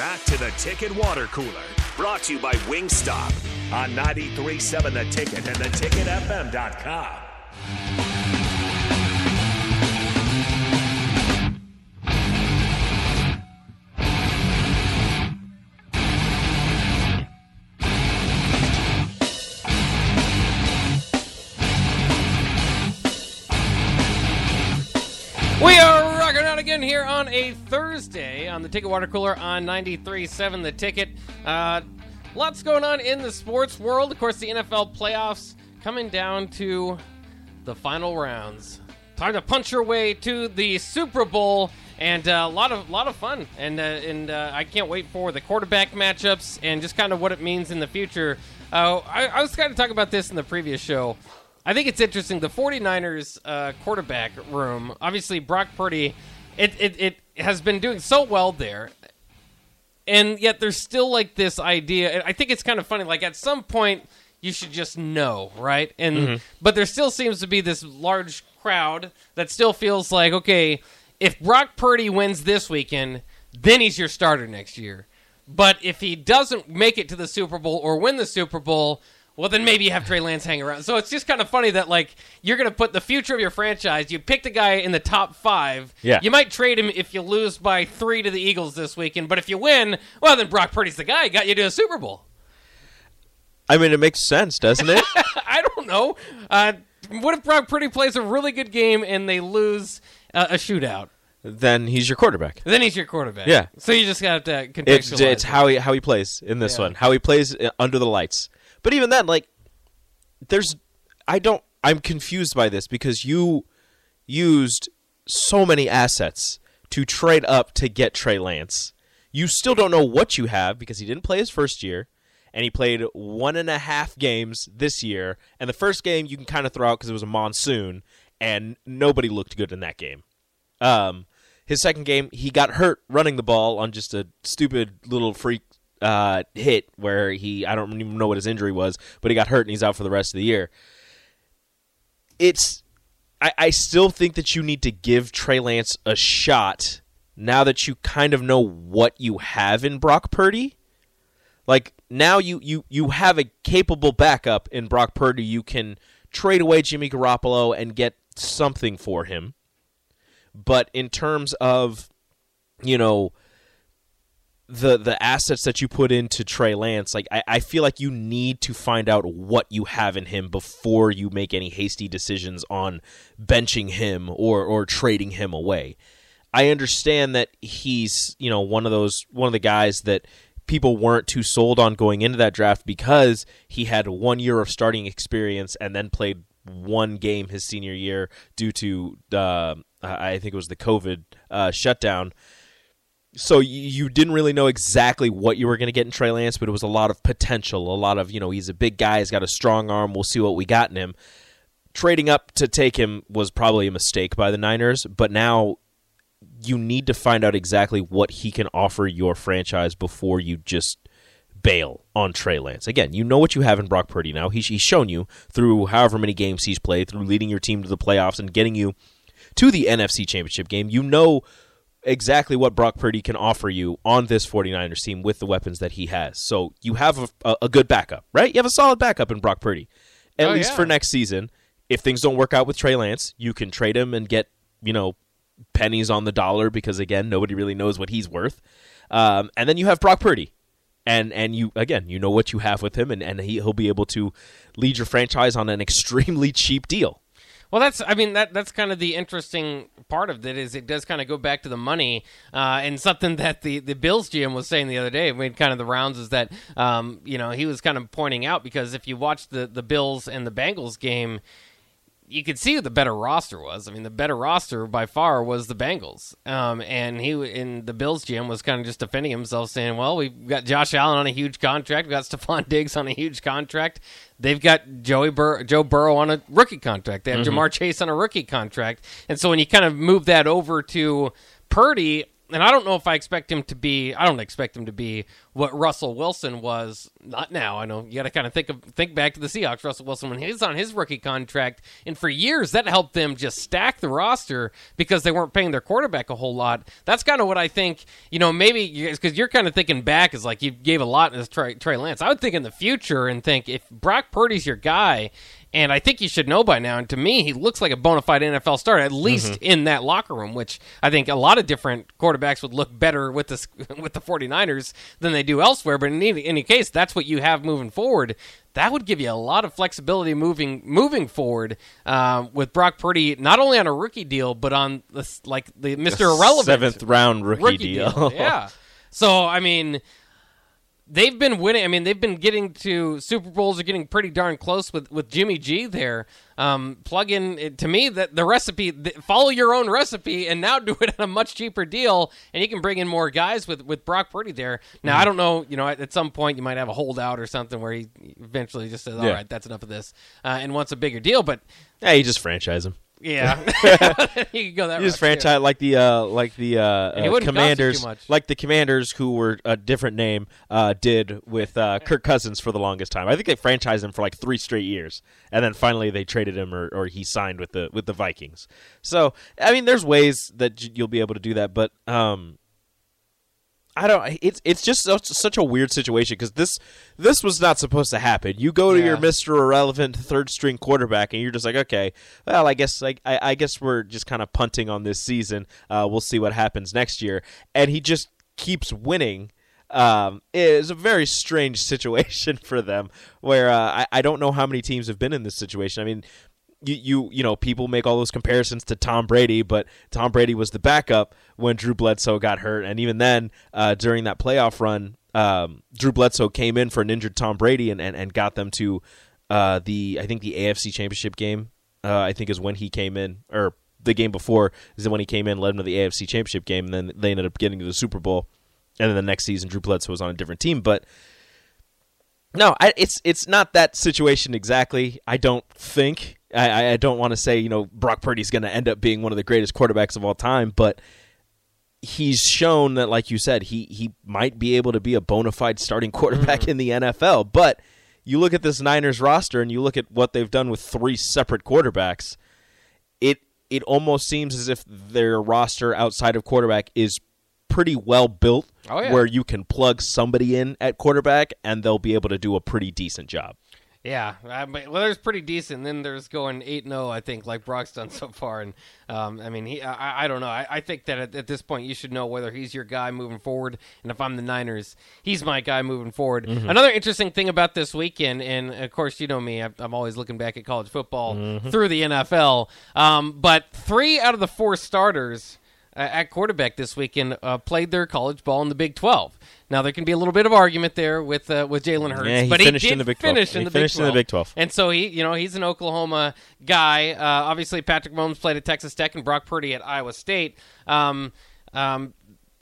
back to the Ticket Water Cooler, brought to you by Wingstop on 93.7 The Ticket and theticketfm.com. on a Thursday on the Ticket Water Cooler on 93.7 The Ticket. Uh, lots going on in the sports world. Of course, the NFL playoffs coming down to the final rounds. Time to punch your way to the Super Bowl, and uh, a lot of lot of fun. And uh, and uh, I can't wait for the quarterback matchups and just kind of what it means in the future. Uh, I, I was kind of talking about this in the previous show. I think it's interesting. The 49ers uh, quarterback room, obviously, Brock Purdy, it, it, it has been doing so well there. And yet there's still like this idea. I think it's kind of funny. Like at some point, you should just know, right? And mm-hmm. but there still seems to be this large crowd that still feels like, okay, if Brock Purdy wins this weekend, then he's your starter next year. But if he doesn't make it to the Super Bowl or win the Super Bowl, well, then maybe you have Trey Lance hang around. So it's just kind of funny that like you're going to put the future of your franchise. You picked a guy in the top five. Yeah. You might trade him if you lose by three to the Eagles this weekend, but if you win, well, then Brock Purdy's the guy. Got you to a Super Bowl. I mean, it makes sense, doesn't it? I don't know. Uh, what if Brock Purdy plays a really good game and they lose uh, a shootout? then he's your quarterback. Then he's your quarterback. Yeah. So you just got to contextualize. It's it's it. how he how he plays in this Yeah. one. How he plays uh, under the lights. But even then, like, there's I don't I'm confused by this because you used so many assets to trade up to get Trey Lance. You still don't know what you have because he didn't play his first year, and he played one and a half games this year. And the first game you can kind of throw out because it was a monsoon, and nobody looked good in that game. Um, his second game, he got hurt running the ball on just a stupid little freak uh, hit where he I don't even know what his injury was, but he got hurt and he's out for the rest of the year. It's I, I still think that you need to give Trey Lance a shot now that you kind of know what you have in Brock Purdy. Like now you you you have a capable backup in Brock Purdy. You can trade away Jimmy Garoppolo and get something for him. But in terms of you know the the assets that you put into Trey Lance, like I, I feel like you need to find out what you have in him before you make any hasty decisions on benching him or or trading him away. I understand that he's you know one of those one of the guys that people weren't too sold on going into that draft because he had one year of starting experience and then played one game his senior year due to uh, I think it was the COVID uh, shutdown so you didn't really know exactly what you were going to get in Trey Lance, but it was a lot of potential, a lot of you know he's a big guy, he's got a strong arm. We'll see what we got in him. Trading up to take him was probably a mistake by the Niners, but now you need to find out exactly what he can offer your franchise before you just bail on Trey Lance. Again, you know what you have in Brock Purdy now. He's, he's shown you through however many games he's played, through leading your team to the playoffs and getting you to the NFC Championship game. You know exactly what Brock Purdy can offer you on this 49ers team with the weapons that he has. So you have a, a, good backup, right? You have a solid backup in Brock Purdy. At Oh, least yeah. for next season. If things don't work out with Trey Lance, you can trade him and get, you know, pennies on the dollar because again, nobody really knows what he's worth. Um, and then you have Brock Purdy. And and you again, you know what you have with him and, and he, he'll be able to lead your franchise on an extremely cheap deal. Well, that's I mean that that's kind of the interesting part of it is it does kind of go back to the money uh, and something that the the Bills GM was saying the other day made kind of the rounds is that um, you know he was kind of pointing out because if you watch the the Bills and the Bengals game. You could see who the better roster was. I mean, the better roster by far was the Bengals, um, and he in the Bills GM was kind of just defending himself, saying, "Well, we've got Josh Allen on a huge contract, we've got Stefon Diggs on a huge contract, they've got Joey Bur- Joe Burrow on a rookie contract, they have Ja'Marr Chase on a rookie contract, and so when you kind of move that over to Purdy, and I don't know if I expect him to be. I don't expect him to be what Russell Wilson was. Not now. I know you got to kind of think of think back to the Seahawks. Russell Wilson when he was on his rookie contract, and for years that helped them just stack the roster because they weren't paying their quarterback a whole lot. That's kind of what I think. You know, maybe because you're kind of thinking back is like you gave a lot to Trey, Trey Lance. I would think in the future and think if Brock Purdy's your guy and I think you should know by now. And to me, he looks like a bona fide NFL starter, at least Mm-hmm. in that locker room, which I think a lot of different quarterbacks would look better with the with the 49ers than they do elsewhere. But in any, any case, that's what you have moving forward. That would give you a lot of flexibility moving moving forward um, with Brock Purdy, not only on a rookie deal, but on this like the Mr. Irrelevant seventh round rookie, rookie deal. deal. yeah. So I mean, they've been winning. I mean, they've been getting to Super Bowls. Are getting pretty darn close with with Jimmy G there. Um, plug in to me that the recipe. th follow your own recipe and now do it at a much cheaper deal, and you can bring in more guys with with Brock Purdy there. Now Mm-hmm. I don't know. You know, at, at some point you might have a holdout or something where he eventually just says, "All right, Yeah. that's enough of this," uh, and wants a bigger deal. But yeah, you just franchise him. Yeah, you can go that You just route, too. franchise like the uh, like the uh, uh, wouldn't cost you too commanders, like the commanders who were a different name uh, did with uh, Kirk Cousins for the longest time. I think they franchised him for like three straight years, and then finally they traded him or, or he signed with the with the Vikings. So I mean, there's ways that you'll be able to do that, but um, I don't. It's it's just such, such a weird situation because this this was not supposed to happen. You go to your Mister Irrelevant third string quarterback, and you're just like, okay, well, I guess like I, I guess we're just kind of punting on this season. Uh, we'll see what happens next year, and he just keeps winning. Um, it is a very strange situation for them. Where uh, I I don't know how many teams have been in this situation. I mean, you, you you know people make all those comparisons to Tom Brady, but Tom Brady was the backup when Drew Bledsoe got hurt, and even then uh, during that playoff run, um, Drew Bledsoe came in for an injured Tom Brady and, and, and got them to uh, the I think the AFC Championship game. Uh, I think is when he came in, or the game before is when he came in, led them to the AFC Championship game, and then they ended up getting to the Super Bowl. And then the next season, Drew Bledsoe was on a different team, but no, I, it's it's not that situation exactly. I don't think. I, I- don't want to say you know Brock Purdy's going to end up being one of the greatest quarterbacks of all time, but he's shown that, like you said, he he might be able to be a bona fide starting quarterback mm-hmm. in the NFL. But you look at this Niners roster and you look at what they've done with three separate quarterbacks. It it almost seems as if their roster outside of quarterback is pretty well built Oh, yeah. where you can plug somebody in at quarterback and they'll be able to do a pretty decent job. Yeah, I mean, well, there's pretty decent. Then there's going eight zero, I think, like Brock's done so far. And um, I mean, he, I, I don't know. I, I think that at, at this point, you should know whether he's your guy moving forward. And if I'm the Niners, he's my guy moving forward. Another interesting thing about this weekend, and of course, you know me, I'm, I'm always looking back at college football through the NFL. Um, but three out of the four starters at quarterback this weekend uh, played their college ball in the Big 12. Now there can be a little bit of argument there with uh, with Jalen Hurts, Yeah, he but finished he did in the Big 12. finish in He the finished Big in the Big 12. And so he, you know, he's an Oklahoma guy. Uh, obviously, Patrick Mahomes played at Texas Tech and Brock Purdy at Iowa State. Um, um,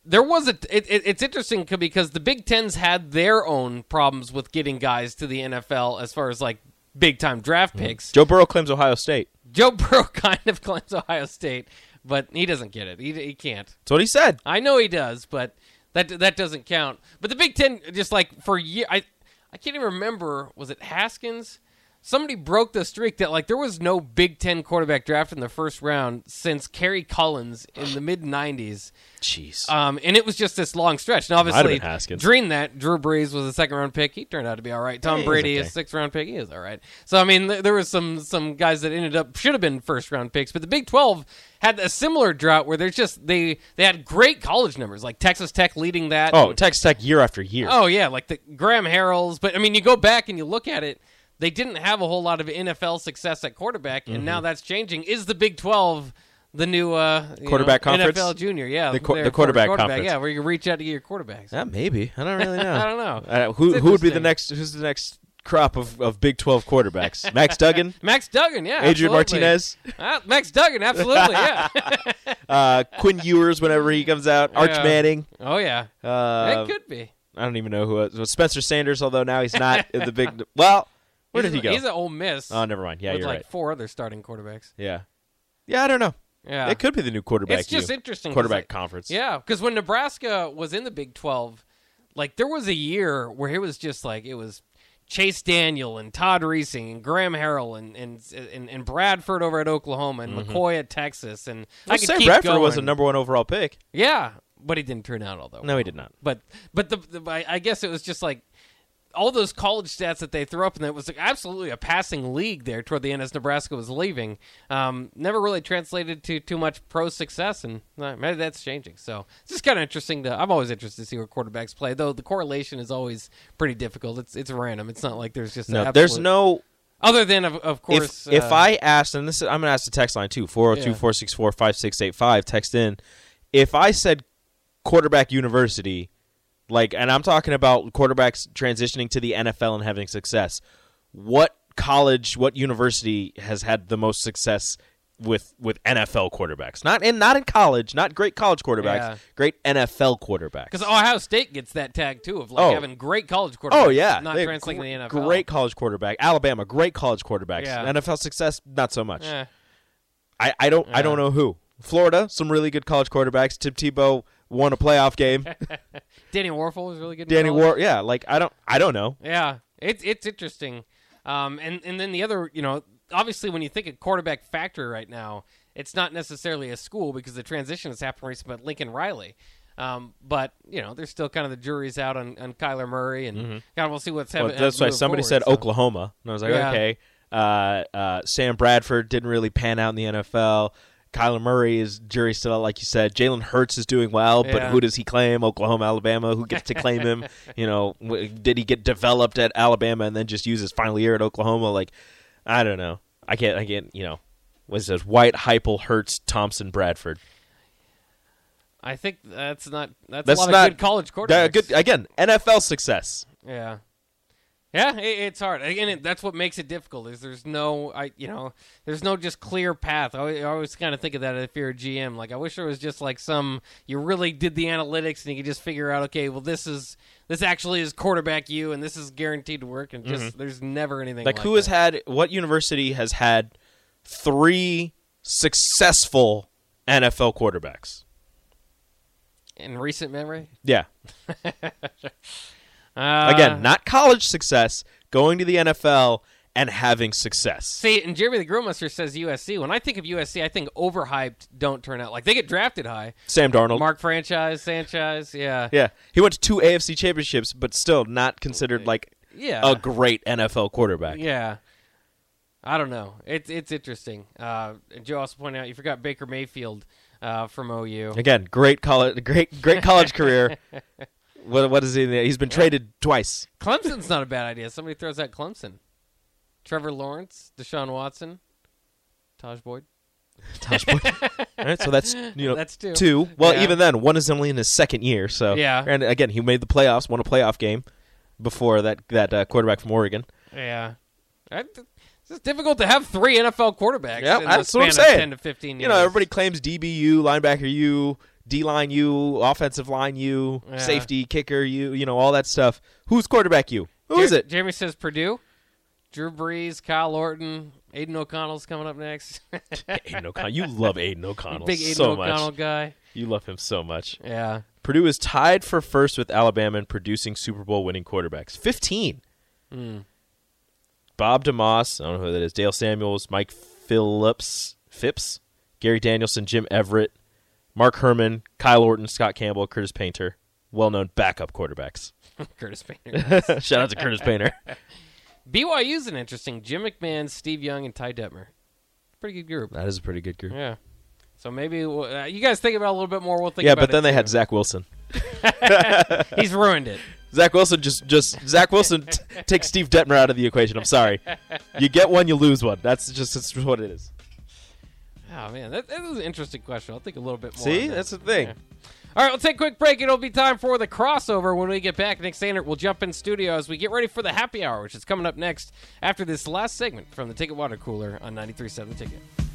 there was a. It, it, it's interesting because the Big Ten's had their own problems with getting guys to the NFL as far as like big time draft Mm-hmm. picks. Joe Burrow claims Ohio State. Joe Burrow kind of claims Ohio State, but he doesn't get it. He, he can't. That's what he said. I know he does, but that that doesn't count. But the Big Ten, just like for year, I I can't even remember. Was it Haskins? Somebody broke the streak that like there was no Big Ten quarterback draft in the first round since Kerry Collins in the mid '90s. Jeez. Um, and it was just this long stretch. And obviously, during that, Drew Brees was a second round pick. He turned out to be all right. Tom Yeah, Brady, okay. a sixth round pick. He is all right. So, I mean, th- there was some some guys that ended up should have been first round picks, but the Big Twelve had a similar drought where there's just they they had great college numbers, like Texas Tech leading that. oh, Texas Tech year after year. Oh yeah, like the Graham Harrells. But I mean, you go back and you look at it, they didn't have a whole lot of NFL success at quarterback, and Mm-hmm. now that's changing. Is the Big Twelve the new uh, Quarterback know, conference? NFL junior? Yeah, The qu- the quarterback quarterback, conference. Yeah, where you can reach out to get your quarterbacks. Yeah, maybe. I don't really know. I don't know. Uh, who who would be the next? Who's the next crop of, of Big Twelve quarterbacks? Max Duggan, Max Duggan, yeah, Adrian absolutely. Martinez, Ah, Max Duggan, absolutely, yeah. uh, Quinn Ewers whenever he comes out, Arch Yeah. Manning. oh yeah, Uh, it could be. I don't even know who. It was. Spencer Sanders, although now he's not in the big. Well, where he's did he go? He's at Ole Miss. oh, never mind. Yeah, with you're like right. four other starting quarterbacks. Yeah, yeah. I don't know. Yeah. It could be the new quarterback. It's just interesting Quarterback it- conference. Yeah, because when Nebraska was in the Big Twelve, like there was a year where it was just like it was Chase Daniel and Todd Reesing and Graham Harrell and and and, and Bradford over at Oklahoma and mm-hmm. McCoy at Texas and I Well, could Sam keep Bradford going. was a number one overall pick. Yeah, but he didn't turn out all that. No, well. he did not. But but the, the I I guess it was just like all those college stats that they threw up, and it was absolutely a passing league there toward the end as Nebraska was leaving. Um, never really translated to too much pro success, and uh, maybe that's changing. So it's just kind of interesting. To I'm always interested to see where quarterbacks play, though the correlation is always pretty difficult. It's it's random. It's not like there's just No, there's no. other than of, of course If, if uh, I asked, and this is, I'm going to ask the text line too 402 464 5685, text in. If I said quarterback university, like, and I'm talking about quarterbacks transitioning to the NFL and having success, what college, what university has had the most success with with NFL quarterbacks? Not in not in college, not great college quarterbacks, Yeah. great NFL quarterbacks. because Ohio State gets that tag too of like Oh. having great college quarterbacks. Oh yeah, not They translating gr- to the NFL. Great college quarterback. Alabama, great college quarterbacks. Yeah. NFL success, not so much. Eh. I, I don't I don't know who. Florida, some really good college quarterbacks. Tim Tebow won a playoff game. Danny Wuerffel was really good. Danny. War, yeah, like I don't I don't know. Yeah, it's it's interesting. Um, and and then the other, you know, obviously when you think of quarterback factory right now, it's not necessarily a school because the transition has happened recently. But Lincoln Riley. Um, but you know, there's still kind of the jury's out on, on Kyler Murray, and God, we'll see what's Mm-hmm. Well, happening. that's why somebody said Oklahoma, and I was like, Yeah. okay. Uh, uh, Sam Bradford didn't really pan out in the NFL. Kyler Murray is jury still out, like you said. Jalen Hurts is doing well, but Yeah. who does he claim? Oklahoma, Alabama. Who gets to claim him? You know, w- did he get developed at Alabama and then just use his final year at Oklahoma? Like, I don't know. I can't. I can't. You know, what is this? White, Heupel, Hurts, Thompson, Bradford. I think that's not that's, That's a lot not of good college That- quarterbacks. good again. NFL success. Yeah. Yeah, it, it's hard. Again, it, that's what makes it difficult. Is there's no, I you know, there's no just clear path. I, always- I always kind of think of that if you're a GM. Like, I wish there was just like some you really did the analytics and you could just figure out, okay, well, this is this actually is quarterback you, and this is guaranteed to work. And just mm-hmm. there's never anything like, Like, who has had what university has had three successful NFL quarterbacks? in recent memory. Yeah. Uh, Again, not college success, going to the NFL and having success. See, and Jeremy the Grillmaster says USC. When I think of USC, I think overhyped don't turn out. Like they get drafted high. Sam Darnold. Mark franchise, Sanchez, yeah. Yeah. He went to two AFC championships, but still not considered like Yeah. a great NFL quarterback. Yeah. I don't know. It's it's interesting. Uh, and Joe also pointed out you forgot Baker Mayfield uh, from OU. Again, great college great great college career. What what is he? He's been traded twice. Clemson's not a bad idea. Somebody throws out Clemson. Trevor Lawrence, Deshaun Watson, Tajh Boyd. Tajh Boyd. All right, so that's you know That's two. Two. Well, Yeah. even then, one is only in his second year. So Yeah. And again, he made the playoffs, won a playoff game before that that uh, quarterback from Oregon. Yeah. It's difficult to have three NFL quarterbacks. Yeah, that's what I'm saying. Ten to fifteen. You know, everybody claims DBU, linebacker U, D line U, offensive line U, Yeah. safety, kicker U. You know, all that stuff. Who's quarterback U? Who Jer- is it? Jeremy says Purdue, Drew Brees, Kyle Orton, Aidan O'Connell's coming up next. Aidan O'Connell. You love Aidan O'Connell Big Aidan so O'Connell much. guy. You love him so much. Yeah. Purdue is tied for first with Alabama in producing Super Bowl winning quarterbacks. 15. Hmm. Bob DeMoss, I don't know who that is. Dale Samuels, Mike Phillips, Phipps, Gary Danielson, Jim Everett, Mark Herrmann, Kyle Orton, Scott Campbell, Curtis Painter. Well known backup quarterbacks. Curtis Painter. Shout out to Curtis Painter. BYU's an interesting. Jim McMahon, Steve Young, and Ty Detmer. Pretty good group. That is a pretty good group. Yeah. So maybe we'll, uh, you guys think about it a little bit more. We'll think. Yeah, but then they too. had Zach Wilson. He's ruined it. Zach Wilson just just Zach Wilson t- takes Steve Detmer out of the equation. I'm sorry. You get one, you lose one. That's just that's just what it is. Oh man, that, that was an interesting question. I'll think a little bit more. See, that. that's the thing. Yeah. All right, we'll take a quick break. It'll be time for the crossover. When we get back, Nick Sander will jump in studio as we get ready for the happy hour, which is coming up next after this last segment from the Ticket Water Cooler on 93.7 The Ticket.